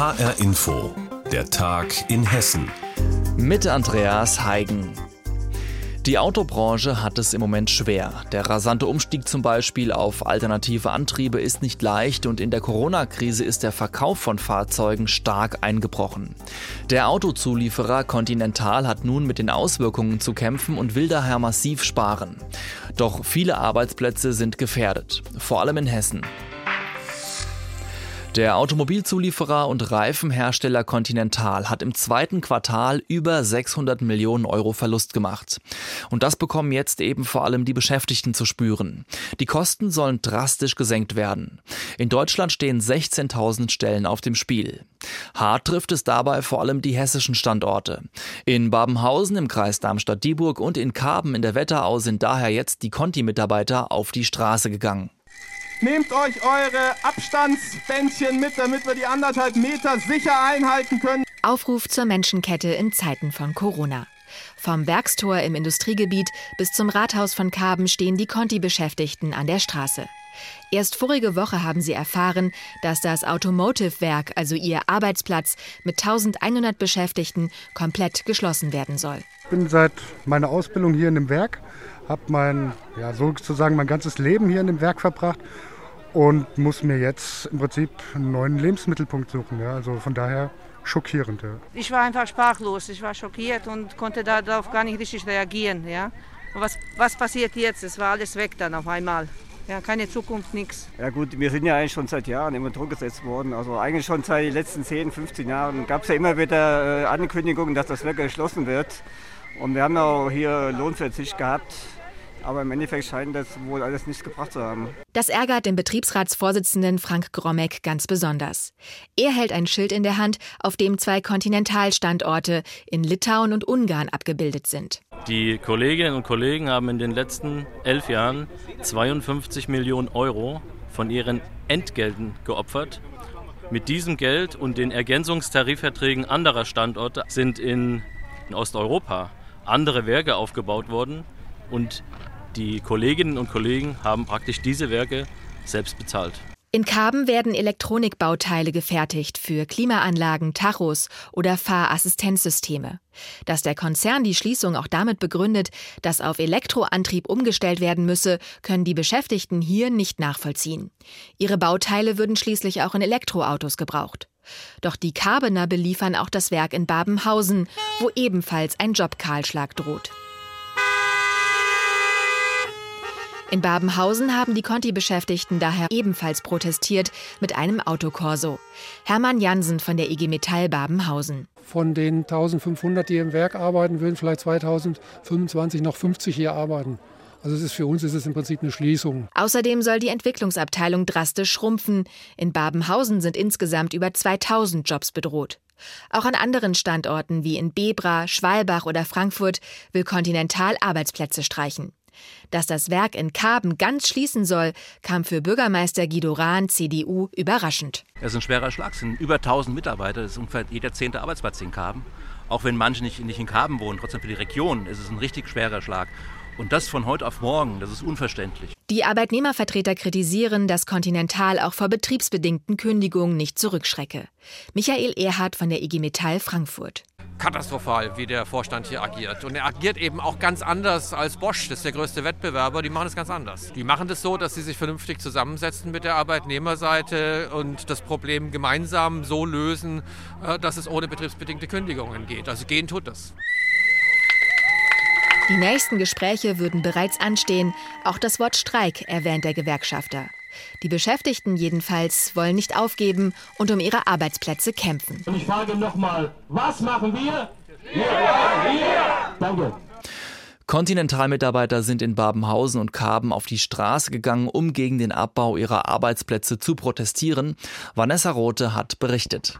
HR Info, der Tag in Hessen. Mit Andreas Heigen. Die Autobranche hat es im Moment schwer. Der rasante Umstieg zum Beispiel auf alternative Antriebe ist nicht leicht und in der Corona-Krise ist der Verkauf von Fahrzeugen stark eingebrochen. Der Autozulieferer Continental hat nun mit den Auswirkungen zu kämpfen und will daher massiv sparen. Doch viele Arbeitsplätze sind gefährdet, vor allem in Hessen. Der Automobilzulieferer und Reifenhersteller Continental hat im zweiten Quartal über 600 Millionen Euro Verlust gemacht. Und das bekommen jetzt eben vor allem die Beschäftigten zu spüren. Die Kosten sollen drastisch gesenkt werden. In Deutschland stehen 16.000 Stellen auf dem Spiel. Hart trifft es dabei vor allem die hessischen Standorte. In Babenhausen im Kreis Darmstadt-Dieburg und in Karben in der Wetterau sind daher jetzt die Conti-Mitarbeiter auf die Straße gegangen. Nehmt euch eure Abstandsbändchen mit, damit wir die anderthalb Meter sicher einhalten können. Aufruf zur Menschenkette in Zeiten von Corona. Vom Werkstor im Industriegebiet bis zum Rathaus von Karben stehen die Conti-Beschäftigten an der Straße. Erst vorige Woche haben sie erfahren, dass das Automotive-Werk, also ihr Arbeitsplatz mit 1100 Beschäftigten, komplett geschlossen werden soll. Ich bin seit meiner Ausbildung hier in dem Werk, habe mein, ja, sozusagen mein ganzes Leben hier in dem Werk verbracht und muss mir jetzt im Prinzip einen neuen Lebensmittelpunkt suchen. Ja. Also von daher schockierend. Ja. Ich war einfach sprachlos, ich war schockiert und konnte darauf gar nicht richtig reagieren. Ja. Und was, was passiert jetzt? Es war alles weg dann auf einmal. Ja, keine Zukunft, nichts. Ja gut, wir sind ja eigentlich schon seit Jahren immer Druck gesetzt worden. Also eigentlich schon seit den letzten 10, 15 Jahren gab es ja immer wieder äh, Ankündigungen, dass das Werk geschlossen wird. Und wir haben auch hier Lohnverzicht gehabt. Aber im Endeffekt scheint das wohl alles nichts gebracht zu haben. Das ärgert den Betriebsratsvorsitzenden Frank Grommeck ganz besonders. Er hält ein Schild in der Hand, auf dem zwei Kontinentalstandorte in Litauen und Ungarn abgebildet sind. Die Kolleginnen und Kollegen haben in den letzten elf Jahren 52 Millionen Euro von ihren Entgelten geopfert. Mit diesem Geld und den Ergänzungstarifverträgen anderer Standorte sind in Osteuropa andere Werke aufgebaut worden und die Kolleginnen und Kollegen haben praktisch diese Werke selbst bezahlt. In Karben werden Elektronikbauteile gefertigt für Klimaanlagen, Tachos oder Fahrassistenzsysteme. Dass der Konzern die Schließung auch damit begründet, dass auf Elektroantrieb umgestellt werden müsse, können die Beschäftigten hier nicht nachvollziehen. Ihre Bauteile würden schließlich auch in Elektroautos gebraucht. Doch die Karbener beliefern auch das Werk in Babenhausen, wo ebenfalls ein Jobkahlschlag droht. In Babenhausen haben die Conti-Beschäftigten daher ebenfalls protestiert mit einem Autokorso. Hermann Jansen von der IG Metall Babenhausen. Von den 1500, die im Werk arbeiten, würden vielleicht 2025 noch 50 hier arbeiten. Also es ist für uns ist es im Prinzip eine Schließung. Außerdem soll die Entwicklungsabteilung drastisch schrumpfen. In Babenhausen sind insgesamt über 2000 Jobs bedroht. Auch an anderen Standorten wie in Bebra, Schwalbach oder Frankfurt will Continental Arbeitsplätze streichen. Dass das Werk in Karben ganz schließen soll, kam für Bürgermeister Guido Rahn, CDU, überraschend. Es ist ein schwerer Schlag. Es sind über 1000 Mitarbeiter. Das ist ungefähr jeder zehnte Arbeitsplatz in Karben. Auch wenn manche nicht, nicht in Karben wohnen, trotzdem für die Region ist es ein richtig schwerer Schlag. Und das von heute auf morgen, das ist unverständlich. Die Arbeitnehmervertreter kritisieren, dass Continental auch vor betriebsbedingten Kündigungen nicht zurückschrecke. Michael Erhardt von der IG Metall Frankfurt katastrophal, wie der Vorstand hier agiert. Und er agiert eben auch ganz anders als Bosch, das ist der größte Wettbewerber. Die machen es ganz anders. Die machen das so, dass sie sich vernünftig zusammensetzen mit der Arbeitnehmerseite und das Problem gemeinsam so lösen, äh, dass es ohne betriebsbedingte Kündigungen geht. Also gehen tut das. Die nächsten Gespräche würden bereits anstehen. Auch das Wort Streik erwähnt der Gewerkschafter. Die Beschäftigten jedenfalls wollen nicht aufgeben und um ihre Arbeitsplätze kämpfen. Und ich frage nochmal, was machen wir? Wir, wir. Danke. Kontinentalmitarbeiter sind in Babenhausen und Karben auf die Straße gegangen, um gegen den Abbau ihrer Arbeitsplätze zu protestieren. Vanessa Rothe hat berichtet.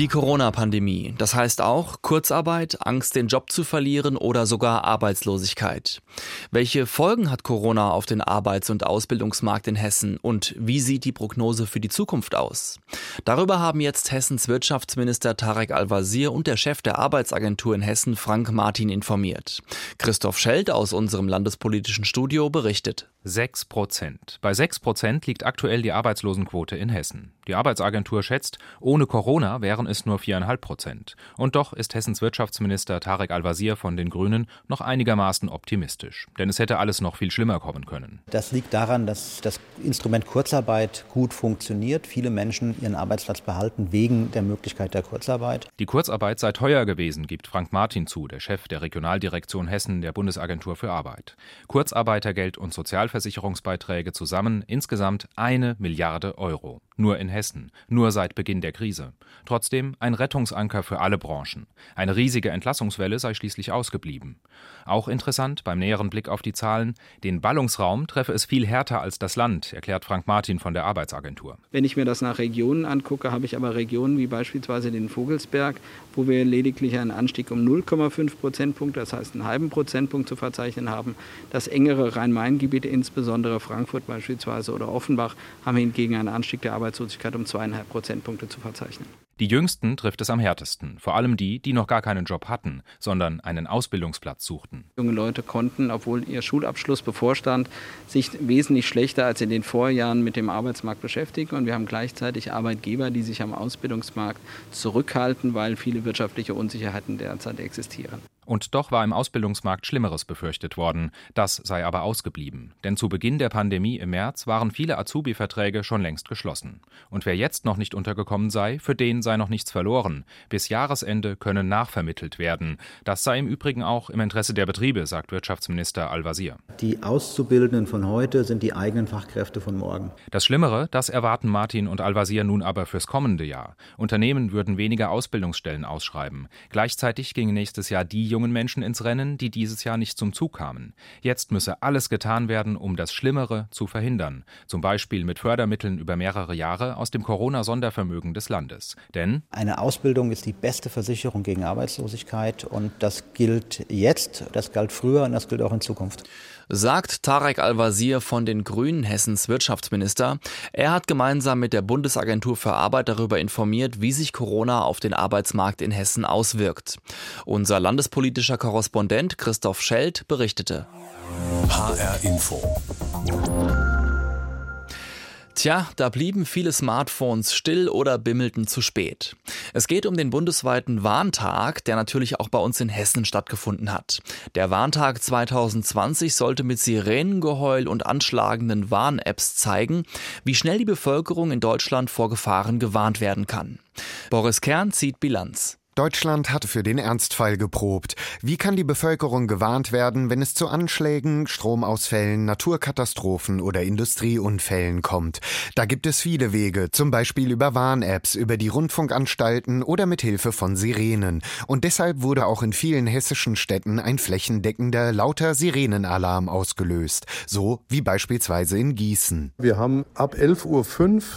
Die Corona-Pandemie, das heißt auch Kurzarbeit, Angst, den Job zu verlieren oder sogar Arbeitslosigkeit. Welche Folgen hat Corona auf den Arbeits- und Ausbildungsmarkt in Hessen und wie sieht die Prognose für die Zukunft aus? Darüber haben jetzt Hessens Wirtschaftsminister Tarek Al-Wazir und der Chef der Arbeitsagentur in Hessen, Frank Martin, informiert. Christoph Scheld aus unserem landespolitischen Studio berichtet. 6 Prozent. Bei 6 Prozent liegt aktuell die Arbeitslosenquote in Hessen. Die Arbeitsagentur schätzt, ohne Corona wären es nur 4,5 Prozent. Und doch ist Hessens Wirtschaftsminister Tarek Al-Wazir von den Grünen noch einigermaßen optimistisch. Denn es hätte alles noch viel schlimmer kommen können. Das liegt daran, dass das Instrument Kurzarbeit gut funktioniert. Viele Menschen ihren Arbeitsplatz behalten wegen der Möglichkeit der Kurzarbeit. Die Kurzarbeit sei teuer gewesen, gibt Frank Martin zu, der Chef der Regionaldirektion Hessen der Bundesagentur für Arbeit. Kurzarbeitergeld und Sozialversicherungsbeiträge zusammen insgesamt eine Milliarde Euro. Nur in Hessen, nur seit Beginn der Krise. Trotzdem ein Rettungsanker für alle Branchen. Eine riesige Entlassungswelle sei schließlich ausgeblieben. Auch interessant beim näheren Blick auf die Zahlen, den Ballungsraum treffe es viel härter als das Land, erklärt Frank Martin von der Arbeitsagentur. Wenn ich mir das nach Regionen angucke, habe ich aber Regionen wie beispielsweise den Vogelsberg, wo wir lediglich einen Anstieg um 0,5 Prozentpunkte, das heißt einen halben Prozentpunkt zu verzeichnen haben. Das engere Rhein-Main-Gebiet, insbesondere Frankfurt beispielsweise oder Offenbach, haben hingegen einen Anstieg der Arbeitslosigkeit um zweieinhalb Prozentpunkte zu verzeichnen. Die Jüngsten trifft es am härtesten, vor allem die, die noch gar keinen Job hatten, sondern einen Ausbildungsplatz suchten. Junge Leute konnten, obwohl ihr Schulabschluss bevorstand, sich wesentlich schlechter als in den Vorjahren mit dem Arbeitsmarkt beschäftigen. Und wir haben gleichzeitig Arbeitgeber, die sich am Ausbildungsmarkt zurückhalten, weil viele wirtschaftliche Unsicherheiten derzeit existieren. Und doch war im Ausbildungsmarkt Schlimmeres befürchtet worden. Das sei aber ausgeblieben. Denn zu Beginn der Pandemie im März waren viele Azubi-Verträge schon längst geschlossen. Und wer jetzt noch nicht untergekommen sei, für den sei noch nichts verloren. Bis Jahresende könne nachvermittelt werden. Das sei im Übrigen auch im Interesse der Betriebe, sagt Wirtschaftsminister Al-Wazir. Die Auszubildenden von heute sind die eigenen Fachkräfte von morgen. Das Schlimmere, das erwarten Martin und Al-Wazir nun aber fürs kommende Jahr. Unternehmen würden weniger Ausbildungsstellen ausschreiben. Gleichzeitig gingen nächstes Jahr die jungen Menschen ins Rennen, die dieses Jahr nicht zum Zug kamen. Jetzt müsse alles getan werden, um das Schlimmere zu verhindern. Zum Beispiel mit Fördermitteln über mehrere Jahre aus dem Corona-Sondervermögen des Landes. Denn eine Ausbildung ist die beste Versicherung gegen Arbeitslosigkeit und das gilt jetzt, das galt früher und das gilt auch in Zukunft sagt Tarek Al-Wazir von den Grünen Hessens Wirtschaftsminister. Er hat gemeinsam mit der Bundesagentur für Arbeit darüber informiert, wie sich Corona auf den Arbeitsmarkt in Hessen auswirkt. Unser landespolitischer Korrespondent Christoph Scheld berichtete. HR Info. Tja, da blieben viele Smartphones still oder bimmelten zu spät. Es geht um den bundesweiten Warntag, der natürlich auch bei uns in Hessen stattgefunden hat. Der Warntag 2020 sollte mit Sirenengeheul und anschlagenden Warn-Apps zeigen, wie schnell die Bevölkerung in Deutschland vor Gefahren gewarnt werden kann. Boris Kern zieht Bilanz. Deutschland hat für den Ernstfall geprobt. Wie kann die Bevölkerung gewarnt werden, wenn es zu Anschlägen, Stromausfällen, Naturkatastrophen oder Industrieunfällen kommt? Da gibt es viele Wege, zum Beispiel über Warn-Apps, über die Rundfunkanstalten oder mit Hilfe von Sirenen. Und deshalb wurde auch in vielen hessischen Städten ein flächendeckender lauter Sirenenalarm ausgelöst. So wie beispielsweise in Gießen. Wir haben ab 11.05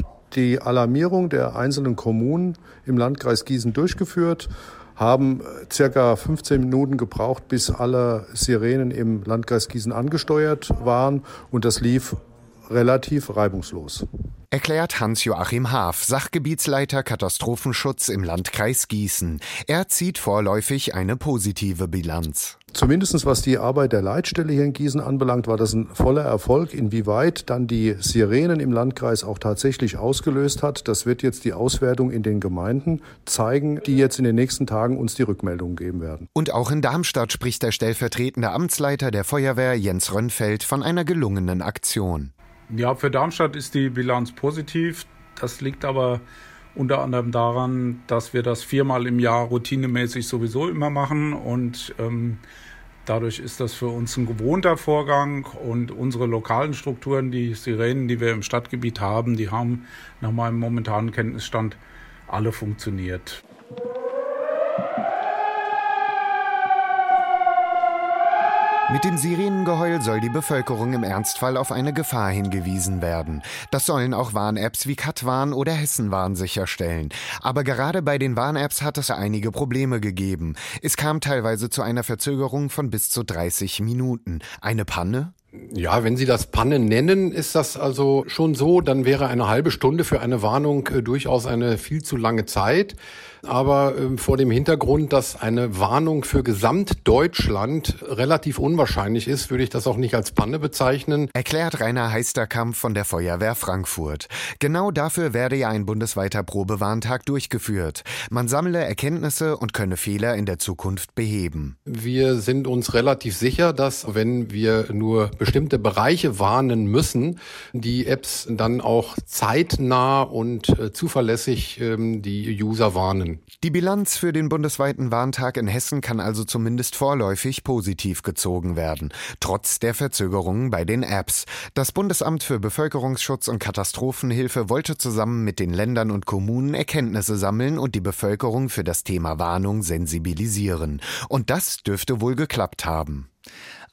Uhr die Alarmierung der einzelnen Kommunen im Landkreis Gießen durchgeführt, haben circa 15 Minuten gebraucht, bis alle Sirenen im Landkreis Gießen angesteuert waren. Und das lief relativ reibungslos. Erklärt Hans-Joachim Haaf, Sachgebietsleiter Katastrophenschutz im Landkreis Gießen. Er zieht vorläufig eine positive Bilanz. Zumindest was die Arbeit der Leitstelle hier in Gießen anbelangt, war das ein voller Erfolg. Inwieweit dann die Sirenen im Landkreis auch tatsächlich ausgelöst hat, das wird jetzt die Auswertung in den Gemeinden zeigen, die jetzt in den nächsten Tagen uns die Rückmeldungen geben werden. Und auch in Darmstadt spricht der stellvertretende Amtsleiter der Feuerwehr Jens Rönnfeld von einer gelungenen Aktion. Ja, für Darmstadt ist die Bilanz positiv. Das liegt aber unter anderem daran, dass wir das viermal im Jahr routinemäßig sowieso immer machen und ähm, dadurch ist das für uns ein gewohnter Vorgang und unsere lokalen Strukturen, die Sirenen, die wir im Stadtgebiet haben, die haben nach meinem momentanen Kenntnisstand alle funktioniert. Mit dem Sirenengeheul soll die Bevölkerung im Ernstfall auf eine Gefahr hingewiesen werden. Das sollen auch Warn-Apps wie Katwarn oder Hessenwarn sicherstellen. Aber gerade bei den Warn-Apps hat es einige Probleme gegeben. Es kam teilweise zu einer Verzögerung von bis zu 30 Minuten. Eine Panne? Ja, wenn Sie das Panne nennen, ist das also schon so, dann wäre eine halbe Stunde für eine Warnung äh, durchaus eine viel zu lange Zeit. Aber äh, vor dem Hintergrund, dass eine Warnung für Gesamtdeutschland relativ unwahrscheinlich ist, würde ich das auch nicht als Panne bezeichnen. Erklärt Rainer Heisterkamp von der Feuerwehr Frankfurt. Genau dafür werde ja ein bundesweiter Probewarntag durchgeführt. Man sammle Erkenntnisse und könne Fehler in der Zukunft beheben. Wir sind uns relativ sicher, dass wenn wir nur bestimmte Bereiche warnen müssen, die Apps dann auch zeitnah und äh, zuverlässig ähm, die User warnen. Die Bilanz für den bundesweiten Warntag in Hessen kann also zumindest vorläufig positiv gezogen werden, trotz der Verzögerungen bei den Apps. Das Bundesamt für Bevölkerungsschutz und Katastrophenhilfe wollte zusammen mit den Ländern und Kommunen Erkenntnisse sammeln und die Bevölkerung für das Thema Warnung sensibilisieren. Und das dürfte wohl geklappt haben.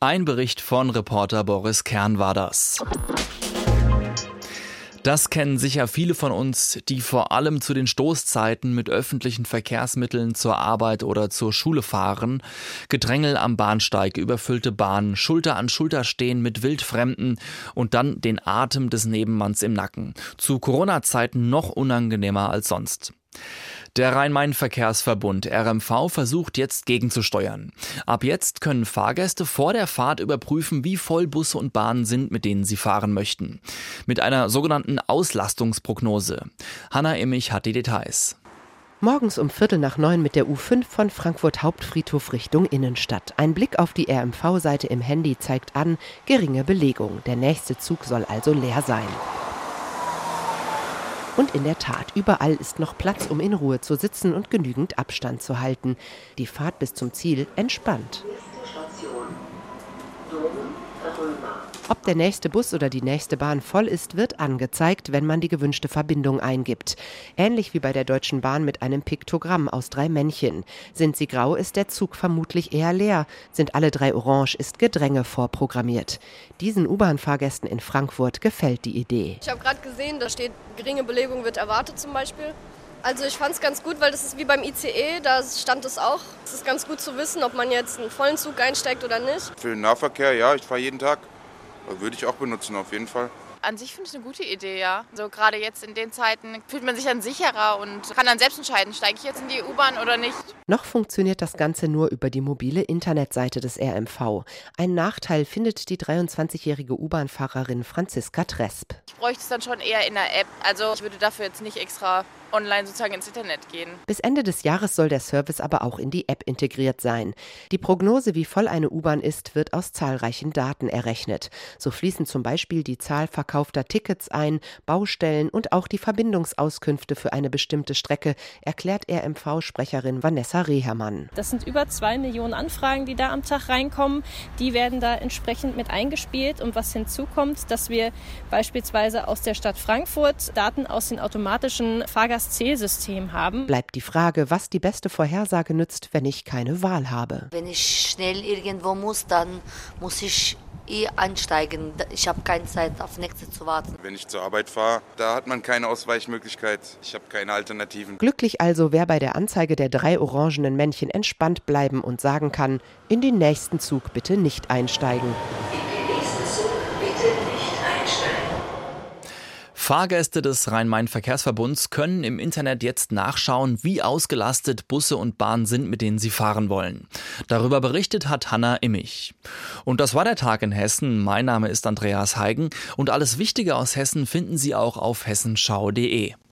Ein Bericht von Reporter Boris Kern war das. Das kennen sicher viele von uns, die vor allem zu den Stoßzeiten mit öffentlichen Verkehrsmitteln zur Arbeit oder zur Schule fahren. Gedrängel am Bahnsteig, überfüllte Bahnen, Schulter an Schulter stehen mit Wildfremden und dann den Atem des Nebenmanns im Nacken. Zu Corona-Zeiten noch unangenehmer als sonst. Der Rhein-Main-Verkehrsverbund RMV versucht jetzt gegenzusteuern. Ab jetzt können Fahrgäste vor der Fahrt überprüfen, wie voll Busse und Bahnen sind, mit denen sie fahren möchten. Mit einer sogenannten Auslastungsprognose. Hanna Immich hat die Details. Morgens um Viertel nach neun mit der U5 von Frankfurt Hauptfriedhof Richtung Innenstadt. Ein Blick auf die RMV-Seite im Handy zeigt an, geringe Belegung. Der nächste Zug soll also leer sein. Und in der Tat, überall ist noch Platz, um in Ruhe zu sitzen und genügend Abstand zu halten. Die Fahrt bis zum Ziel entspannt. Ob der nächste Bus oder die nächste Bahn voll ist, wird angezeigt, wenn man die gewünschte Verbindung eingibt. Ähnlich wie bei der Deutschen Bahn mit einem Piktogramm aus drei Männchen. Sind sie grau, ist der Zug vermutlich eher leer. Sind alle drei orange, ist Gedränge vorprogrammiert. Diesen U-Bahn-Fahrgästen in Frankfurt gefällt die Idee. Ich habe gerade gesehen, da steht, geringe Belegung wird erwartet zum Beispiel. Also ich fand es ganz gut, weil das ist wie beim ICE, da stand es auch. Es ist ganz gut zu wissen, ob man jetzt einen vollen Zug einsteigt oder nicht. Für den Nahverkehr, ja, ich fahre jeden Tag. Würde ich auch benutzen, auf jeden Fall. An sich finde ich eine gute Idee, ja. So gerade jetzt in den Zeiten fühlt man sich dann sicherer und kann dann selbst entscheiden, steige ich jetzt in die U-Bahn oder nicht. Noch funktioniert das Ganze nur über die mobile Internetseite des RMV. Ein Nachteil findet die 23-jährige U-Bahn-Fahrerin Franziska Tresp. Ich bräuchte es dann schon eher in der App. Also ich würde dafür jetzt nicht extra online sozusagen ins Internet gehen. Bis Ende des Jahres soll der Service aber auch in die App integriert sein. Die Prognose, wie voll eine U-Bahn ist, wird aus zahlreichen Daten errechnet. So fließen zum Beispiel die Zahl verkaufter Tickets ein, Baustellen und auch die Verbindungsauskünfte für eine bestimmte Strecke, erklärt RMV-Sprecherin Vanessa Rehermann. Das sind über zwei Millionen Anfragen, die da am Tag reinkommen. Die werden da entsprechend mit eingespielt. Und was hinzukommt, dass wir beispielsweise aus der Stadt Frankfurt Daten aus den automatischen Fahrgast das Zählsystem haben. Bleibt die Frage, was die beste Vorhersage nützt, wenn ich keine Wahl habe. Wenn ich schnell irgendwo muss, dann muss ich eh ansteigen. Ich habe keine Zeit, auf nächste zu warten. Wenn ich zur Arbeit fahre, da hat man keine Ausweichmöglichkeit. Ich habe keine Alternativen. Glücklich also, wer bei der Anzeige der drei orangenen Männchen entspannt bleiben und sagen kann, in den nächsten Zug bitte nicht einsteigen. Fahrgäste des Rhein-Main-Verkehrsverbunds können im Internet jetzt nachschauen, wie ausgelastet Busse und Bahnen sind, mit denen sie fahren wollen. Darüber berichtet hat Hanna Immich. Und das war der Tag in Hessen. Mein Name ist Andreas Heigen und alles Wichtige aus Hessen finden Sie auch auf hessenschau.de.